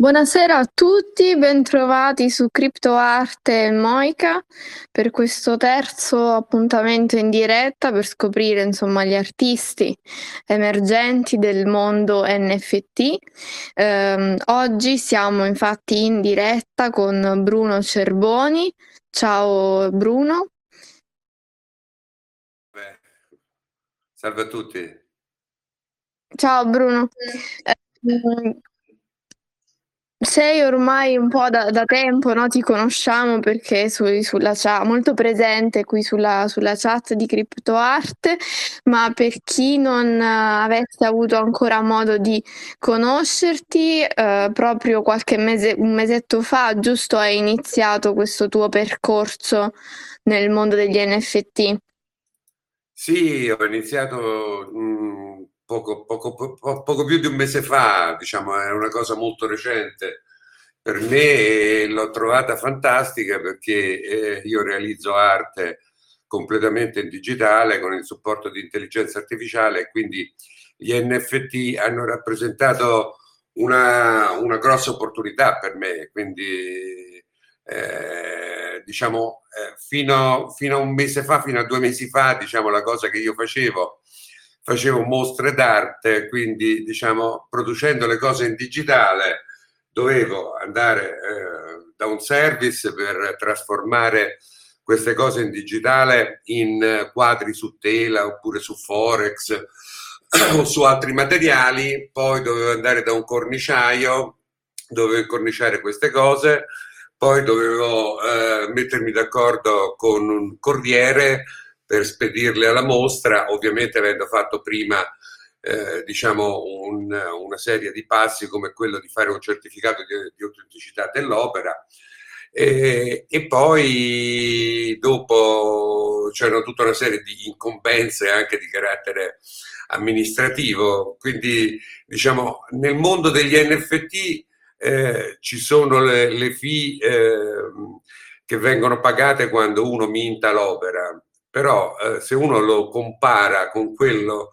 Buonasera a tutti, bentrovati su CryptoArte e Moica per questo terzo appuntamento in diretta per scoprire insomma gli artisti emergenti del mondo NFT. Eh, oggi siamo infatti in diretta con Bruno Cerboni. Ciao Bruno. Beh, salve a tutti. Ciao Bruno. Eh, sei ormai un po' da, da tempo, no? Ti conosciamo perché sei sulla chat, molto presente qui sulla, sulla chat di CryptoArt, ma per chi non uh, avesse avuto ancora modo di conoscerti, uh, proprio qualche mese, un mesetto fa, giusto, hai iniziato questo tuo percorso nel mondo degli NFT. Sì, ho iniziato mh, mm, poco, poco, poco, poco, più di un mese fa, diciamo, è una cosa molto recente. Per me l'ho trovata fantastica perché eh, io realizzo arte completamente in digitale con il supporto di intelligenza artificiale e quindi gli NFT hanno rappresentato una, una grossa opportunità per me. Quindi, eh, diciamo, eh, fino, fino, a un mese fa, fino a due mesi fa, diciamo, la cosa che io facevo facevo mostre d'arte, quindi diciamo producendo le cose in digitale dovevo andare eh, da un service per trasformare queste cose in digitale in quadri su tela oppure su forex o su altri materiali, poi dovevo andare da un corniciaio, dovevo incorniciare queste cose, poi dovevo eh, mettermi d'accordo con un corriere per spedirle alla mostra, ovviamente avendo fatto prima eh, diciamo un, una serie di passi come quello di fare un certificato di, di autenticità dell'opera. E, e, poi dopo c'erano tutta una serie di incombenze anche di carattere amministrativo, quindi diciamo nel mondo degli NFT eh, ci sono le, le fee eh, che vengono pagate quando uno minta l'opera però eh, se uno lo compara con quello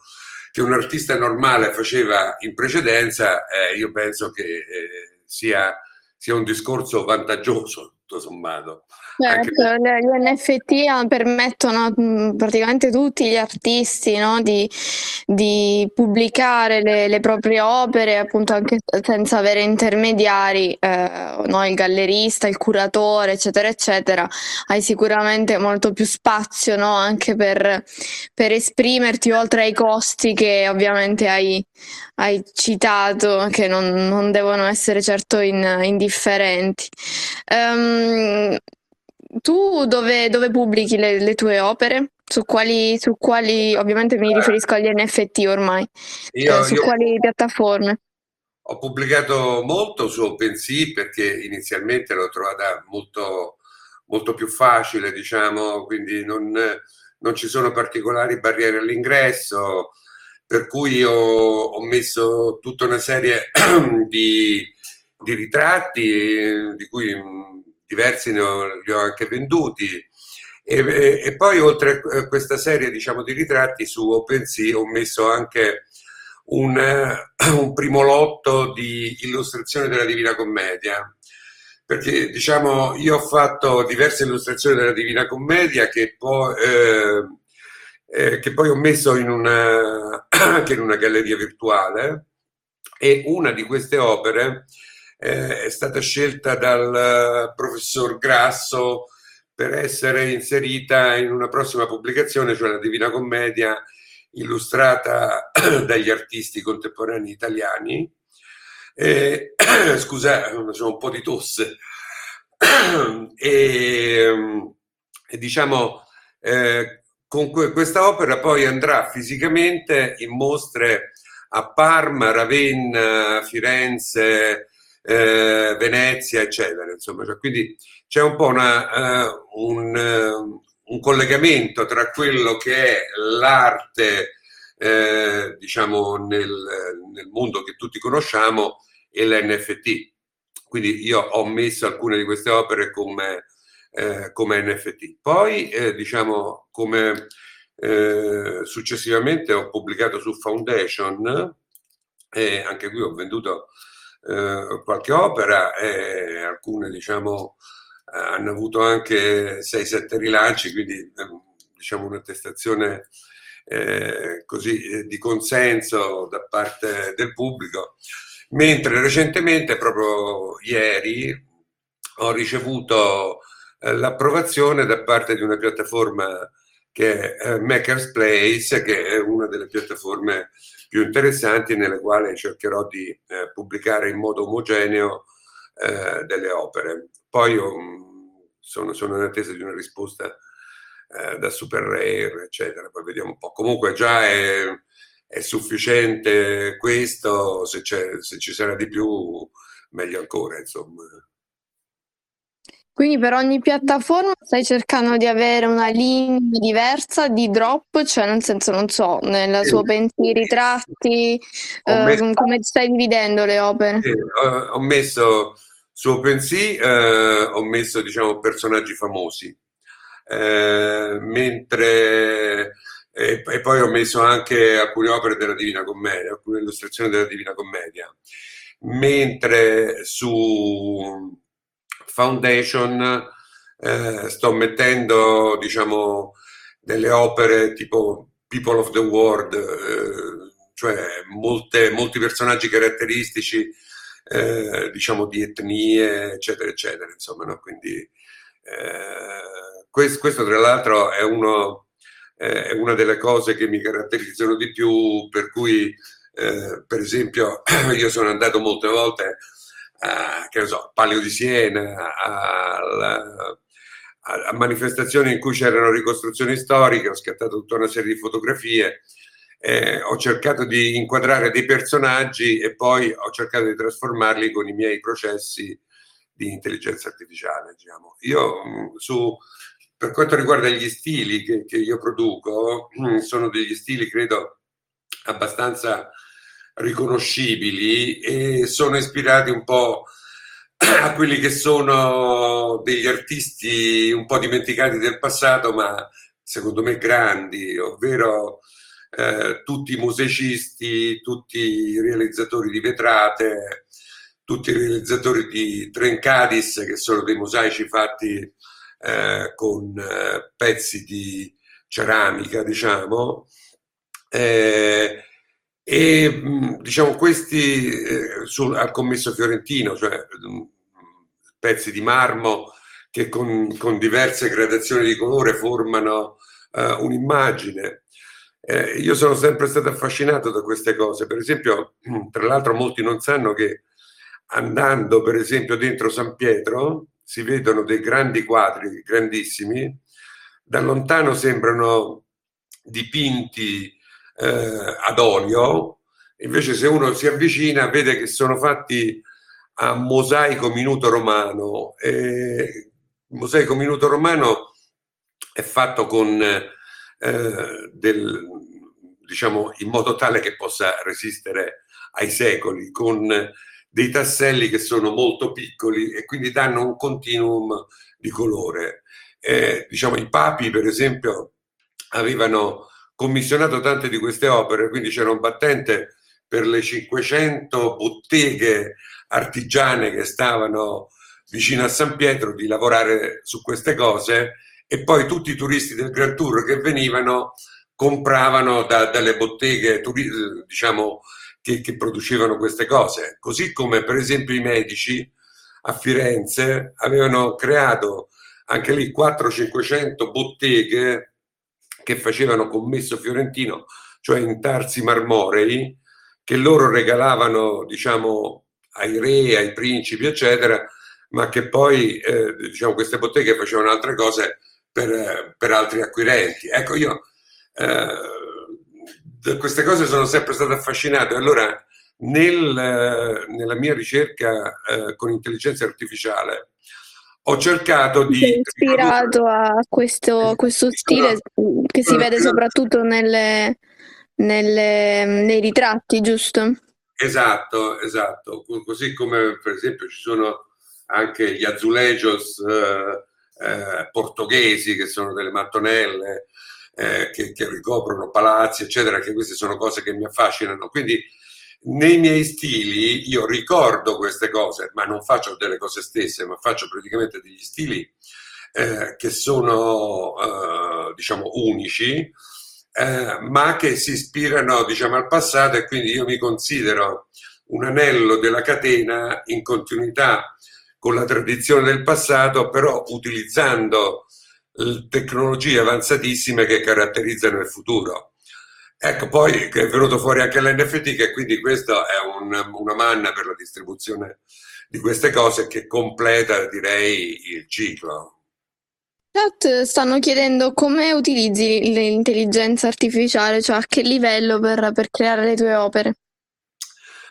che un artista normale faceva in precedenza, eh, io penso che eh, sia, sia un discorso vantaggioso tutto sommato. Certo, gli NFT permettono praticamente tutti gli artisti no, di, di, pubblicare le, le, proprie opere appunto anche senza avere intermediari, eh, no, il gallerista, il curatore, eccetera, eccetera. Hai sicuramente molto più spazio no, anche per, per esprimerti oltre ai costi che ovviamente hai, hai citato, che non, non, devono essere certo in, indifferenti. Um, tu dove, dove pubblichi le, le, tue opere? Su quali, su quali, ovviamente mi riferisco agli NFT ormai, io, eh, su io quali piattaforme? Ho pubblicato molto su OpenSea perché inizialmente l'ho trovata molto, molto più facile, diciamo, quindi non, non ci sono particolari barriere all'ingresso, per cui ho, ho messo tutta una serie di, di ritratti, di cui diversi ne ho, li ho anche venduti. E, e, poi oltre a questa serie diciamo, di ritratti su OpenSea ho messo anche un, un primo lotto di illustrazioni della Divina Commedia perché diciamo io ho fatto diverse illustrazioni della Divina Commedia che poi, eh, eh, che poi ho messo in una, anche in una galleria virtuale e una di queste opere eh, è stata scelta dal eh, professor Grasso per essere inserita in una prossima pubblicazione, cioè la Divina Commedia illustrata dagli artisti contemporanei italiani. Eh, scusa, ho un po' di tosse. e, e diciamo, eh, con que- questa opera poi andrà fisicamente in mostre a Parma, Ravenna, Firenze, eh, Venezia, eccetera. Insomma, cioè, quindi c'è un po' una, uh, un, uh, un, collegamento tra quello che è l'arte, eh, diciamo, nel, nel, mondo che tutti conosciamo e l'NFT. Quindi io ho messo alcune di queste opere come, eh, come NFT. Poi, eh, diciamo, come successivamente ho pubblicato su Foundation, e anche qui ho venduto eh, qualche opera e alcune diciamo hanno avuto anche 6-7 rilanci, quindi ehm, diciamo un'attestazione eh, così eh, di consenso da parte del pubblico, mentre recentemente, proprio ieri, ho ricevuto eh, l'approvazione da parte di una piattaforma che è eh, Maker's Place, che è una delle piattaforme più interessanti nelle quali cercherò di eh, pubblicare in modo omogeneo eh, delle opere. Poi um, sono, sono, in attesa di una risposta eh, da Super Rare, eccetera. Poi vediamo un po'. Comunque già è, è sufficiente questo, se, se ci sarà di più meglio ancora, insomma. Quindi per ogni piattaforma stai cercando di avere una linea diversa di drop, cioè nel senso, non so, nella sua pensieri, ritratti, eh, messo, come stai dividendo le opere? Sì, ho, messo su OpenSea, eh, ho messo diciamo personaggi famosi, eh, mentre e, e, poi ho messo anche alcune opere della Divina Commedia, alcune illustrazioni della Divina Commedia, mentre su Foundation eh, sto mettendo diciamo delle opere tipo People of the World, eh, cioè molte, molti personaggi caratteristici eh, diciamo di etnie eccetera eccetera insomma no? quindi eh, questo, questo, tra l'altro è, uno, eh, è una delle cose che mi caratterizzano di più per cui eh, per esempio io sono andato molte volte che so, Palio di Siena, a, a, manifestazioni in cui c'erano ricostruzioni storiche, ho scattato tutta una serie di fotografie, eh, ho cercato di inquadrare dei personaggi e poi ho cercato di trasformarli con i miei processi di intelligenza artificiale. Diciamo. Io mm, su, per quanto riguarda gli stili che, che io produco, mm, sono degli stili, credo, abbastanza riconoscibili e sono ispirati un po' a quelli che sono degli artisti un po' dimenticati del passato, ma secondo me grandi, ovvero eh, tutti i musicisti, tutti i realizzatori di vetrate, tutti i realizzatori di Trencadis, che sono dei mosaici fatti eh, con eh, pezzi di ceramica, diciamo. Eh, e diciamo questi eh, sul, al commesso fiorentino, cioè pezzi di marmo che con, con diverse gradazioni di colore formano eh, un'immagine. Eh, io sono sempre stato affascinato da queste cose, per esempio, tra l'altro molti non sanno che andando per esempio dentro San Pietro si vedono dei grandi quadri, grandissimi, da lontano sembrano dipinti eh, ad olio, invece se uno si avvicina vede che sono fatti a mosaico minuto romano. E il mosaico minuto romano è fatto con eh, del, diciamo in modo tale che possa resistere ai secoli, con dei tasselli che sono molto piccoli e quindi danno un continuum di colore. Eh, diciamo i papi, per esempio, avevano commissionato tante di queste opere, quindi c'era un battente per le 500 botteghe artigiane che stavano vicino a San Pietro di lavorare su queste cose e poi tutti i turisti del Grand Tour che venivano compravano da, dalle botteghe diciamo, che, che producevano queste cose. Così come per esempio i medici a Firenze avevano creato anche lì 400-500 botteghe che facevano commesso fiorentino, cioè intarsi marmorei, che loro regalavano, diciamo, ai re, ai principi, eccetera, ma che poi, eh, diciamo, queste botteghe facevano altre cose per, per altri acquirenti. Ecco, io eh, queste cose sono sempre state affascinato. Allora, nel, nella mia ricerca eh, con intelligenza artificiale, ho cercato di... Sei ispirato a questo, questo stile che si vede soprattutto nelle, nelle, nei ritratti, giusto? Esatto, esatto. Così come per esempio ci sono anche gli azulejos eh, eh, portoghesi che sono delle mattonelle eh, che, che, ricoprono palazzi, eccetera, che queste sono cose che mi affascinano. Quindi nei miei stili io ricordo queste cose, ma non faccio delle cose stesse, ma faccio praticamente degli stili eh, che sono eh, diciamo unici, eh, ma che si ispirano diciamo al passato e quindi io mi considero un anello della catena in continuità con la tradizione del passato, però utilizzando tecnologie avanzatissime che caratterizzano il futuro. Ecco, poi è venuto fuori anche l'NFT, che quindi questo è un, una manna per la distribuzione di queste cose che completa, direi, il ciclo. Chat stanno chiedendo come utilizzi l'intelligenza artificiale, cioè a che livello per, per creare le tue opere.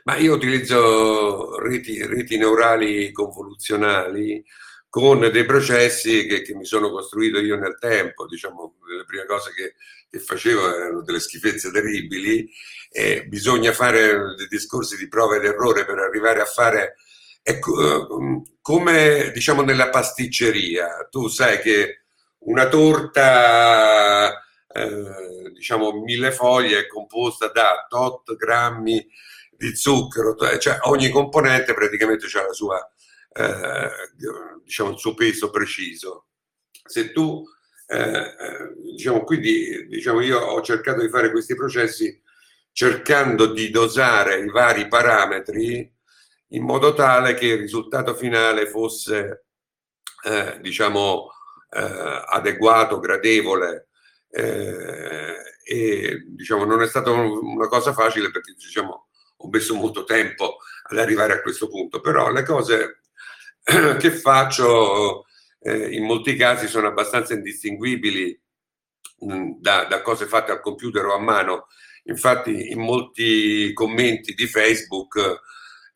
Ma io utilizzo reti, reti neurali convoluzionali con dei processi che, che, mi sono costruito io nel tempo. Diciamo, le prime cose che, che facevo erano delle schifezze terribili e bisogna fare dei discorsi di prova ed errore per arrivare a fare ecco, come diciamo nella pasticceria. Tu sai che una torta eh, diciamo mille foglie è composta da tot grammi di zucchero, cioè ogni componente praticamente ha la sua, eh, diciamo, il suo peso preciso. Se tu, eh, eh, diciamo, quindi diciamo, io ho cercato di fare questi processi cercando di dosare i vari parametri in modo tale che il risultato finale fosse, eh, diciamo, eh, adeguato, gradevole. Eh, e diciamo non è stata una cosa facile perché diciamo ho messo molto tempo ad arrivare a questo punto, però le cose che faccio eh, in molti casi sono abbastanza indistinguibili mh, mm, da, da, cose fatte al computer o a mano. Infatti in molti commenti di Facebook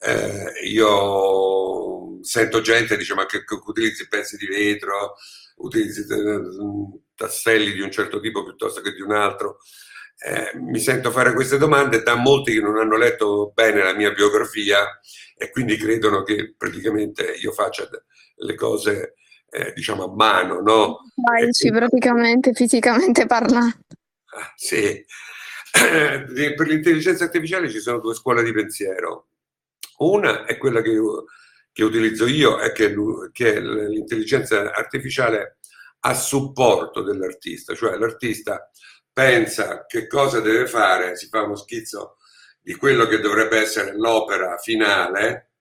eh, io sento gente dice ma che, che utilizzi pezzi di vetro, utilizzi eh, tasselli di un certo tipo piuttosto che di un altro eh, mi sento fare queste domande da molti che non hanno letto bene la mia biografia e quindi credono che praticamente io faccia le cose eh, diciamo a mano, no? Laici, quindi... praticamente, fisicamente parlando. Ah, sì. per l'intelligenza artificiale ci sono due scuole di pensiero. Una è quella che, io, che utilizzo io, è che, che è l'intelligenza artificiale a supporto dell'artista, cioè l'artista pensa che cosa deve fare, si fa uno schizzo di quello che dovrebbe essere l'opera finale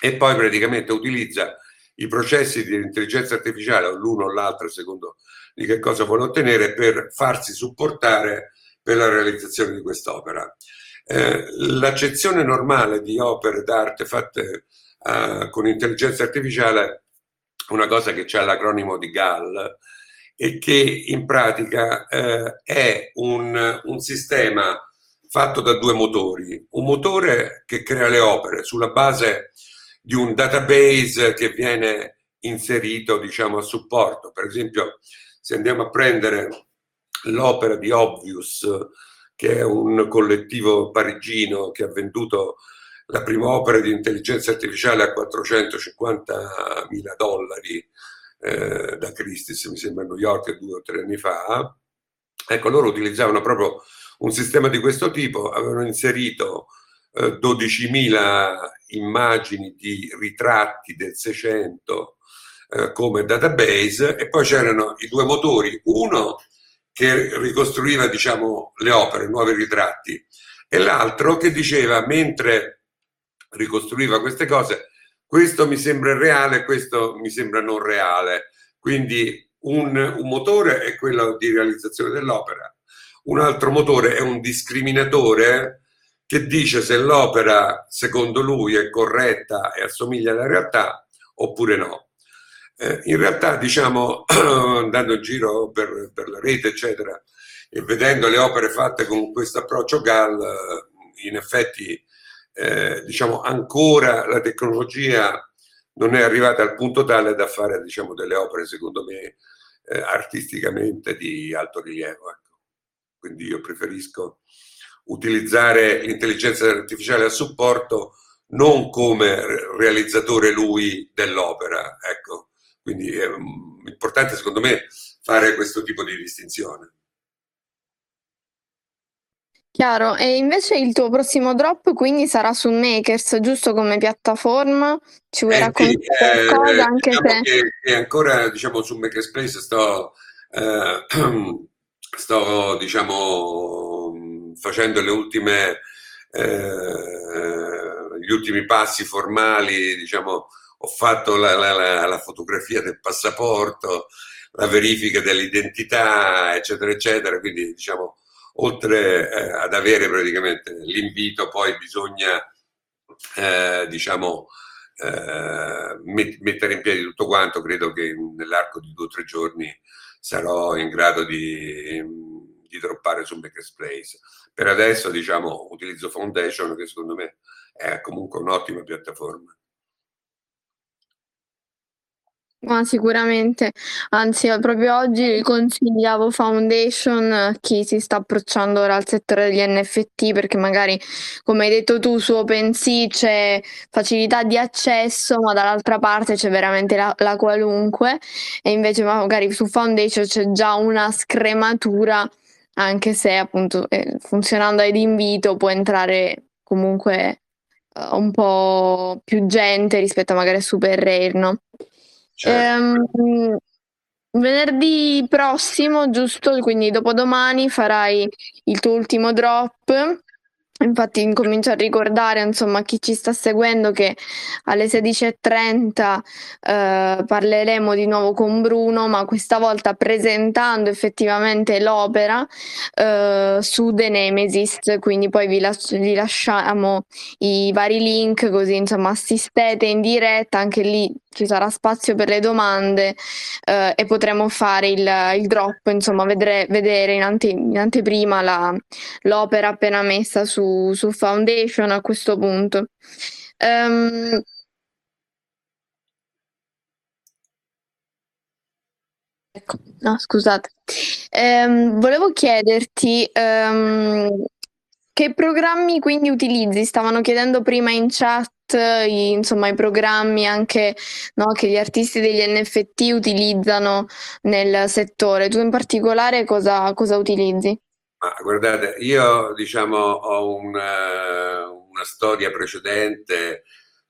e poi praticamente utilizza i processi di intelligenza artificiale, o l'uno o l'altro, secondo di che cosa vuole ottenere, per farsi supportare per la realizzazione di quest'opera. Eh, l'accezione normale di opere d'arte fatte eh, con intelligenza artificiale una cosa che c'è l'acronimo di GAL, e che in pratica eh, è un, un sistema fatto da due motori. Un motore che crea le opere sulla base di un database che viene inserito diciamo a supporto. Per esempio, se andiamo a prendere l'opera di Obvious, che è un collettivo parigino che ha venduto la prima opera di intelligenza artificiale a 450 mila dollari eh, da Christie's, mi sembra a New York due o tre anni fa. Ecco, loro utilizzavano proprio un sistema di questo tipo, avevano inserito eh, 12.000 immagini di ritratti del 600 eh, come database e poi c'erano i due motori, uno che ricostruiva diciamo, le opere, nuovi ritratti, e l'altro che diceva mentre ricostruiva queste cose questo mi sembra reale, questo mi sembra non reale. Quindi un, un motore è quello di realizzazione dell'opera, un altro motore è un discriminatore che dice se l'opera secondo lui è corretta e assomiglia alla realtà oppure no. Eh, in realtà, diciamo, andando in giro per, per, la rete, eccetera, e vedendo le opere fatte con questo approccio GAL, in effetti eh, diciamo, ancora la tecnologia non è arrivata al punto tale da fare diciamo, delle opere, secondo me, eh, artisticamente di alto rilievo. Ecco. Quindi io preferisco utilizzare l'intelligenza artificiale a supporto non come realizzatore lui dell'opera. Ecco. Quindi è importante, secondo me, fare questo tipo di distinzione. Chiaro, e invece il tuo prossimo drop quindi sarà su Makers, giusto come piattaforma? Ci vuoi Eh raccontare eh, qualcosa anche diciamo se che, che ancora diciamo, su Makerspace sto, eh, sto diciamo, facendo le ultime, eh, gli ultimi passi formali, diciamo, ho fatto la, la, la, fotografia del passaporto, la verifica dell'identità, eccetera, eccetera, quindi diciamo oltre eh, ad avere praticamente l'invito, poi bisogna eh, diciamo, eh, met- mettere in piedi tutto quanto. Credo che nell'arco di due o tre giorni sarò in grado di, di droppare su Makerspace. Per adesso diciamo, utilizzo Foundation che secondo me è comunque un'ottima piattaforma. Ma sicuramente, anzi proprio oggi consigliavo Foundation a chi si sta approcciando ora al settore degli NFT perché magari, come hai detto tu, su OpenSea c'è facilità di accesso, ma dall'altra parte c'è veramente la, la qualunque e invece magari su Foundation c'è già una scrematura, anche se appunto eh, funzionando ad invito può entrare comunque uh, un po' più gente rispetto a magari a Super Rare, no? Certo. Ehm, venerdì prossimo, giusto? Quindi dopodomani farai il tuo ultimo drop. Infatti incomincio a ricordare insomma a chi ci sta seguendo che alle 16.30 eh, parleremo di nuovo con Bruno, ma questa volta presentando effettivamente l'opera eh, su The Nemesis, quindi poi vi, las- vi lasciamo i vari link così insomma assistete in diretta, anche lì ci sarà spazio per le domande eh, e potremo fare il, il drop, insomma vedere, vedere in, ante, in anteprima la, l'opera appena messa su, su Foundation a questo punto. Um, ecco, no, scusate. Um, volevo chiederti um, che programmi quindi utilizzi? Stavano chiedendo prima in chat i, insomma, i programmi anche no, che gli artisti degli NFT utilizzano nel settore. Tu in particolare cosa, cosa utilizzi? Ma guardate, io diciamo ho una, una storia precedente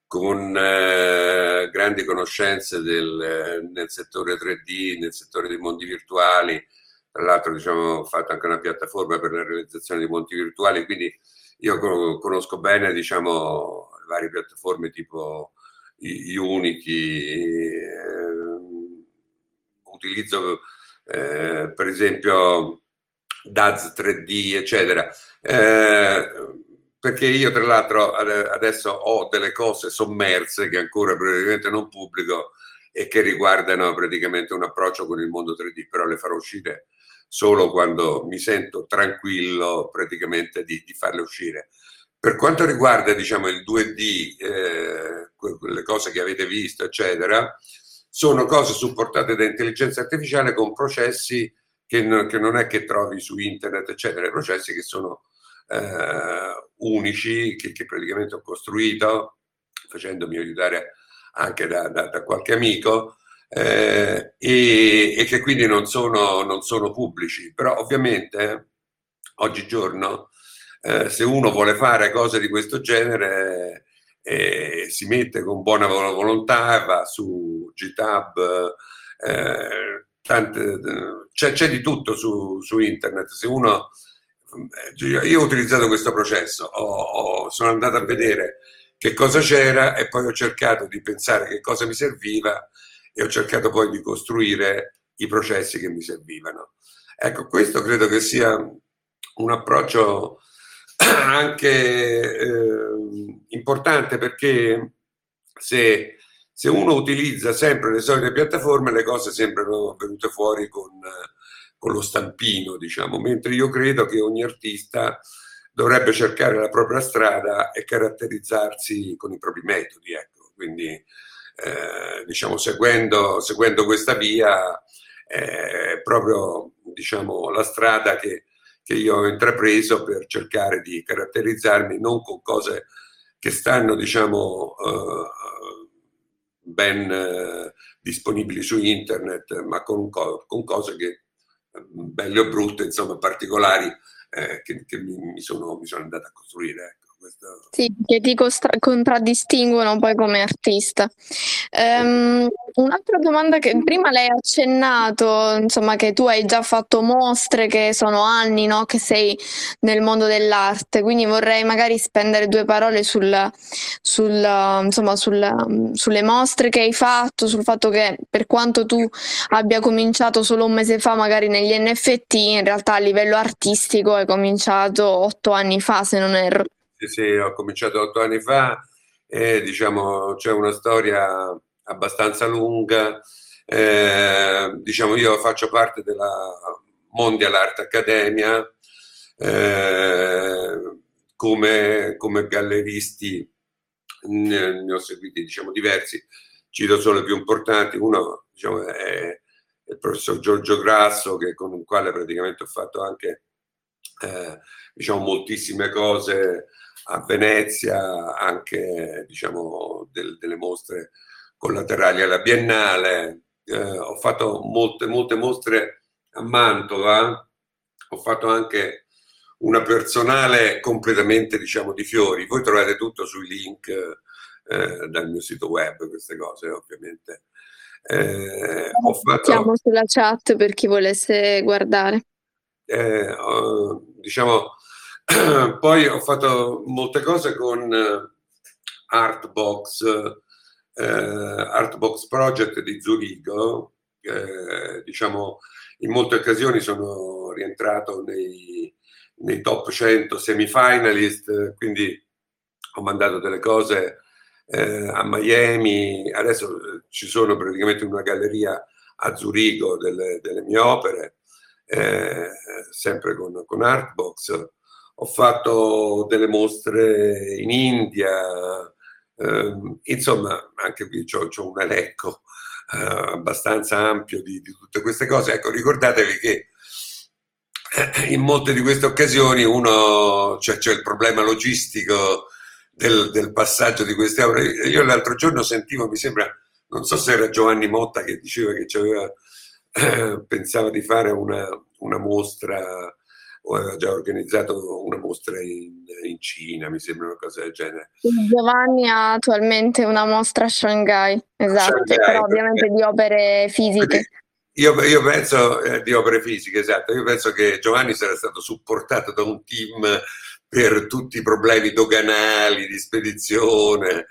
con eh, grandi conoscenze del, nel settore 3D, nel settore dei mondi virtuali. Tra l'altro diciamo, ho fatto anche una piattaforma per la realizzazione di monti virtuali, quindi io conosco bene diciamo, varie piattaforme tipo Unity, eh, utilizzo eh, per esempio DAZ 3D, eccetera. Eh, perché io tra l'altro adesso ho delle cose sommerse che ancora praticamente non pubblico e che riguardano praticamente un approccio con il mondo 3D, però le farò uscire solo quando mi sento tranquillo praticamente di, di farle uscire. Per quanto riguarda diciamo, il 2D, eh, le cose che avete visto, eccetera, sono cose supportate da intelligenza artificiale con processi che non, che non è che trovi su internet, eccetera, processi che sono eh, unici, che, che, praticamente ho costruito, facendomi aiutare anche da, da, da qualche amico, eh, e, e, che quindi non sono, non sono pubblici. Però ovviamente oggigiorno eh, se uno vuole fare cose di questo genere eh, si mette con buona volontà, va su GitHub, eh, tante, c'è, c'è, di tutto su, su, internet. Se uno, eh, io ho utilizzato questo processo, ho, ho, sono andato a vedere che cosa c'era e poi ho cercato di pensare che cosa mi serviva e ho cercato poi di costruire i processi che mi servivano. Ecco, questo credo che sia un approccio anche eh, importante perché se, se, uno utilizza sempre le solite piattaforme le cose sembrano venute fuori con, con lo stampino, diciamo, mentre io credo che ogni artista dovrebbe cercare la propria strada e caratterizzarsi con i propri metodi. Ecco. Quindi, eh, diciamo, seguendo, seguendo, questa via è eh, proprio diciamo, la strada che, che io ho intrapreso per cercare di caratterizzarmi non con cose che stanno, diciamo, uh, ben uh, disponibili su internet, ma con, con cose che belle o brutte, insomma particolari, eh, che, che mi, mi, sono, mi sono andato a costruire. Ecco. Questo... Sì, che ti costra- contraddistinguono poi come artista. Um, un'altra domanda che prima lei ha accennato, insomma, che tu hai già fatto mostre, che sono anni, no? Che sei nel mondo dell'arte, quindi vorrei magari spendere due parole sul, sul, insomma, sul, sulle mostre che hai fatto, sul fatto che per quanto tu abbia cominciato solo un mese fa, magari negli NFT, in realtà a livello artistico hai cominciato otto anni fa, se non erro. Sì, sì, ho cominciato otto anni fa e diciamo c'è una storia abbastanza lunga. Eh, diciamo io faccio parte della Mondial Art Academia eh, come, come, galleristi ne, ne, ho seguiti diciamo diversi, cito solo i più importanti. Uno diciamo, è il professor Giorgio Grasso che, con il quale praticamente ho fatto anche eh, diciamo, moltissime cose a Venezia anche diciamo, del, delle mostre collaterali alla Biennale, eh, ho fatto molte, molte mostre a Mantova, ho fatto anche una personale completamente diciamo di fiori. Voi trovate tutto sui link eh, dal mio sito web, queste cose ovviamente. Eh, ho fatto... sulla chat per chi volesse guardare. Eh, diciamo, Poi ho fatto molte cose con eh, Artbox, eh, Artbox Project di Zurigo, eh, diciamo in molte occasioni sono rientrato nei, nei top 100 semifinalist, quindi ho mandato delle cose eh, a Miami, adesso eh, ci sono praticamente una galleria a Zurigo delle, delle mie opere, eh, sempre con, con Artbox ho fatto delle mostre in India, eh, insomma anche qui ho, un elenco eh, abbastanza ampio di, di, tutte queste cose. Ecco, ricordatevi che eh, in molte di queste occasioni uno cioè, c'è il problema logistico del, del, passaggio di queste opere. Io l'altro giorno sentivo, mi sembra, non so se era Giovanni Motta che diceva che aveva, pensava di fare una, una mostra aveva già organizzato una mostra in, in, Cina, mi sembra una cosa del genere. Giovanni ha attualmente una mostra a Shanghai, esatto, Shanghai, però ovviamente di opere fisiche. Io, io penso eh, di opere fisiche, esatto, io penso che Giovanni sarà stato supportato da un team per tutti i problemi doganali, di spedizione,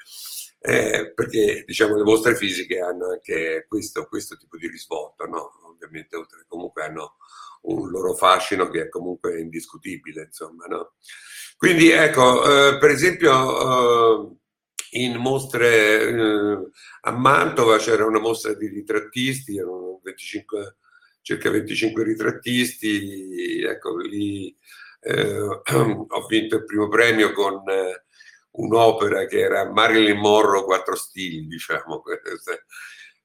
eh, perché diciamo le mostre fisiche hanno anche questo, questo tipo di risvolto, no? ovviamente comunque hanno un loro fascino che è comunque indiscutibile, insomma, no? Quindi ecco, eh, per esempio eh, in mostre eh, a Mantova c'era una mostra di ritrattisti, erano 25, circa 25 ritrattisti, ecco lì eh, ho vinto il primo premio con eh, un'opera che era Marilyn Monroe quattro stili, diciamo.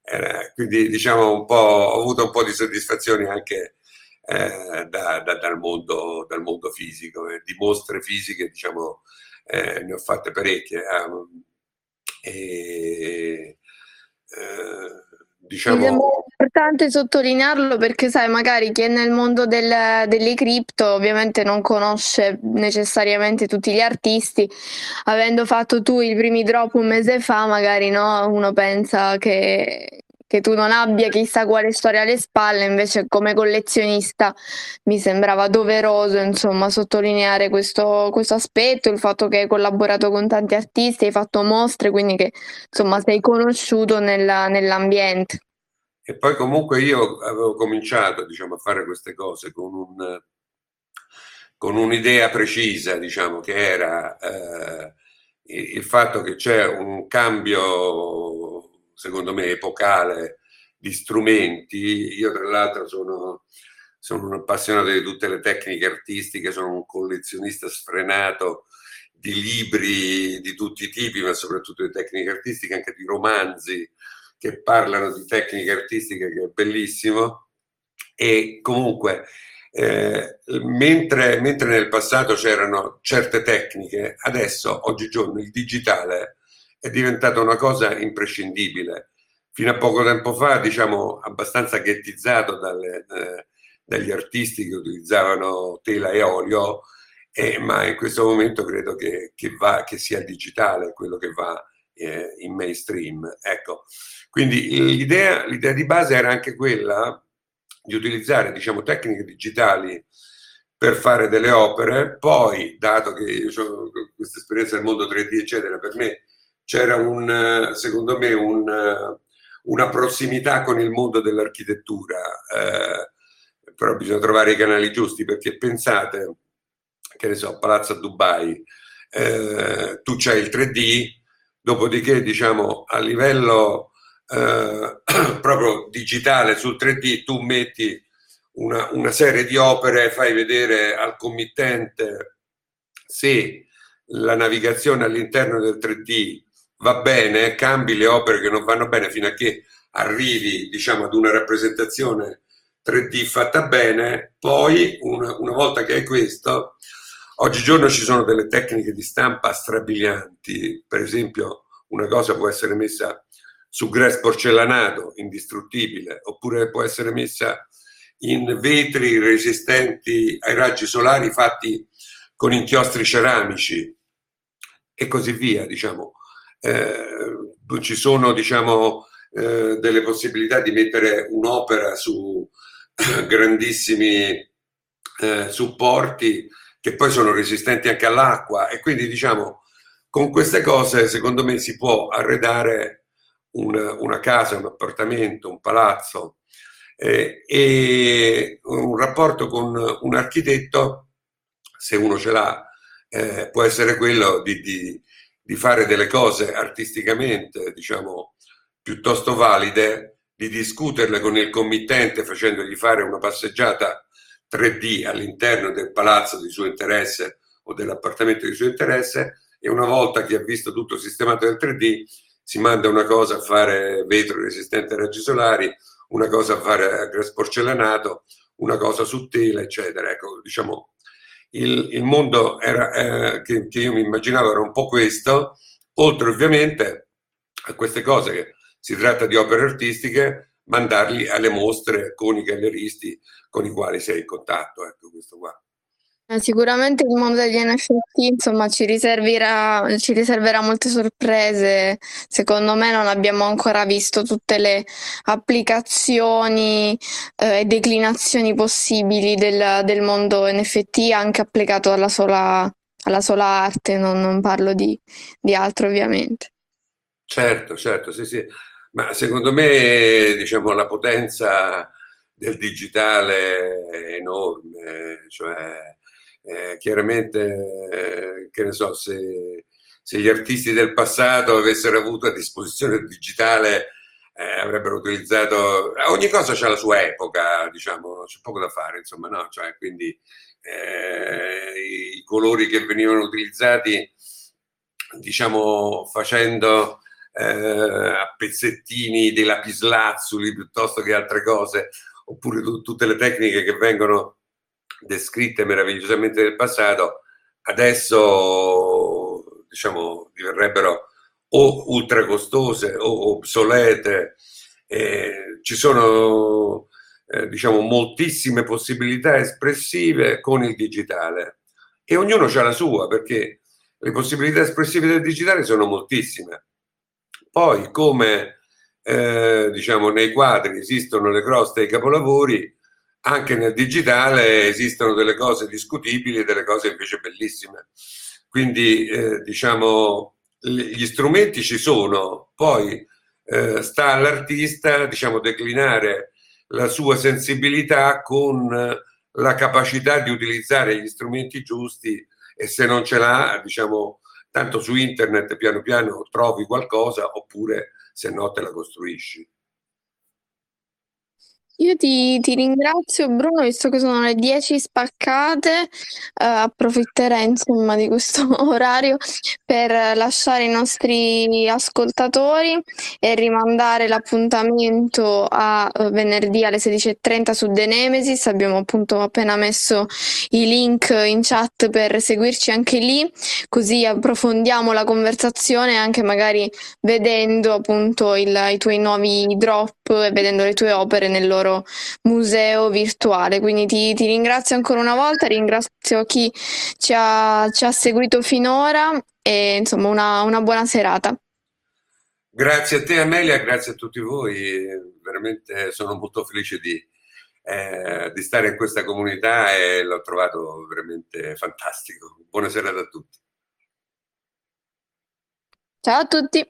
Era, quindi diciamo un po', ho avuto un po' di soddisfazioni anche eh, da, da, dal, mondo, dal, mondo, fisico. Eh, di mostre fisiche, diciamo, eh, ne ho fatte parecchie. Um, e, eh, diciamo... Importante sottolinearlo perché, sai, magari chi è nel mondo del, delle cripto ovviamente non conosce necessariamente tutti gli artisti. Avendo fatto tu i primi drop un mese fa, magari no, uno pensa che che tu non abbia chissà quale storia alle spalle, invece come collezionista mi sembrava doveroso insomma sottolineare questo, questo aspetto, il fatto che hai collaborato con tanti artisti, hai fatto mostre, quindi che insomma sei conosciuto nella, nell'ambiente. E poi comunque io avevo cominciato diciamo, a fare queste cose con, un, con un'idea precisa, diciamo, che era eh, il fatto che c'è un cambio secondo me, epocale di strumenti. Io, tra l'altro, sono, sono un appassionato di tutte le tecniche artistiche, sono un collezionista sfrenato di libri di tutti i tipi, ma soprattutto di tecniche artistiche, anche di romanzi che parlano di tecniche artistiche, che è bellissimo. E comunque, eh, mentre, mentre, nel passato c'erano certe tecniche, adesso, oggigiorno, il digitale è diventata una cosa imprescindibile. Fino a poco tempo fa, diciamo, abbastanza ghettizzato dalle, eh, dagli artisti che utilizzavano tela e olio, eh, ma in questo momento credo che, che, va, che sia digitale quello che va eh, in mainstream. Ecco. Quindi l'idea, l'idea di base era anche quella di utilizzare diciamo, tecniche digitali per fare delle opere, poi dato che questa esperienza del mondo 3D eccetera, per me c'era un, secondo me un, una prossimità con il mondo dell'architettura, eh, però bisogna trovare i canali giusti perché pensate, che ne so, Palazzo a Dubai, eh, tu c'hai il 3D, dopodiché diciamo a livello eh, proprio digitale sul 3D tu metti una, una serie di opere, fai vedere al committente se la navigazione all'interno del 3D va bene, cambi le opere che non vanno bene fino a che arrivi diciamo ad una rappresentazione 3D fatta bene, poi una, una volta che hai questo, oggigiorno ci sono delle tecniche di stampa strabilianti, per esempio una cosa può essere messa su grass porcellanato, indistruttibile, oppure può essere messa in vetri resistenti ai raggi solari fatti con inchiostri ceramici e così via, diciamo. Eh, ci sono, diciamo, eh, delle possibilità di mettere un'opera su grandissimi eh, supporti che poi sono resistenti anche all'acqua e quindi diciamo con queste cose secondo me si può arredare una, una casa, un appartamento, un palazzo eh, e un rapporto con un architetto, se uno ce l'ha, eh, può essere quello di, di, di, fare delle cose artisticamente, diciamo, piuttosto valide, di discuterle con il committente facendogli fare una passeggiata 3D all'interno del palazzo di suo interesse o dell'appartamento di suo interesse e una volta che ha visto tutto sistemato nel 3D si manda una cosa a fare vetro resistente ai raggi solari, una cosa a fare grass porcellanato, una cosa su tela, eccetera. Ecco, diciamo, il, il mondo era, eh, che, che, io mi immaginavo era un po' questo, oltre ovviamente a queste cose che si tratta di opere artistiche, mandarli alle mostre con i galleristi con i quali sei in contatto. Ecco, questo qua. Eh, sicuramente il mondo degli NFT, insomma, ci riserverà, ci riserverà molte sorprese. Secondo me non abbiamo ancora visto tutte le applicazioni eh, e declinazioni possibili del, del, mondo NFT, anche applicato alla sola, alla sola arte, non, non parlo di, di altro ovviamente. Certo, certo, sì, sì. Ma secondo me, diciamo, la potenza del digitale è enorme, cioè eh, chiaramente, eh, che ne so, se, se, gli artisti del passato avessero avuto a disposizione il digitale, eh, avrebbero utilizzato... Ogni cosa c'ha la sua epoca, diciamo, c'è poco da fare, insomma, no? Cioè, quindi eh, i, colori che venivano utilizzati, diciamo, facendo a pezzettini dei lapislazzuli piuttosto che altre cose, oppure tu, tutte le tecniche che vengono descritte meravigliosamente nel passato, adesso diciamo diverrebbero o ultra costose o obsolete. Eh, ci sono eh, diciamo moltissime possibilità espressive con il digitale e ognuno ha la sua perché le possibilità espressive del digitale sono moltissime. Poi come eh, diciamo nei quadri esistono le croste e i capolavori, anche nel digitale esistono delle cose discutibili e delle cose invece bellissime. Quindi eh, diciamo gli strumenti ci sono, poi eh, sta all'artista diciamo declinare la sua sensibilità con la capacità di utilizzare gli strumenti giusti e se non ce l'ha, diciamo, tanto su internet piano piano trovi qualcosa oppure se no te la costruisci. Io ti, ti ringrazio Bruno, visto che sono le 10 spaccate, eh, approfitterei insomma di questo orario per lasciare i nostri ascoltatori e rimandare l'appuntamento a eh, venerdì alle 16.30 su The Nemesis. Abbiamo appunto appena messo i link in chat per seguirci anche lì, così approfondiamo la conversazione anche magari vedendo appunto il, i tuoi nuovi drop e vedendo le tue opere nel loro nostro museo virtuale. Quindi ti, ti ringrazio ancora una volta, ringrazio chi ci ha, ci ha seguito finora e insomma una, una buona serata. Grazie a te Amelia, grazie a tutti voi, veramente sono molto felice di, eh, di stare in questa comunità e l'ho trovato veramente fantastico. Buonasera a tutti. Ciao a tutti.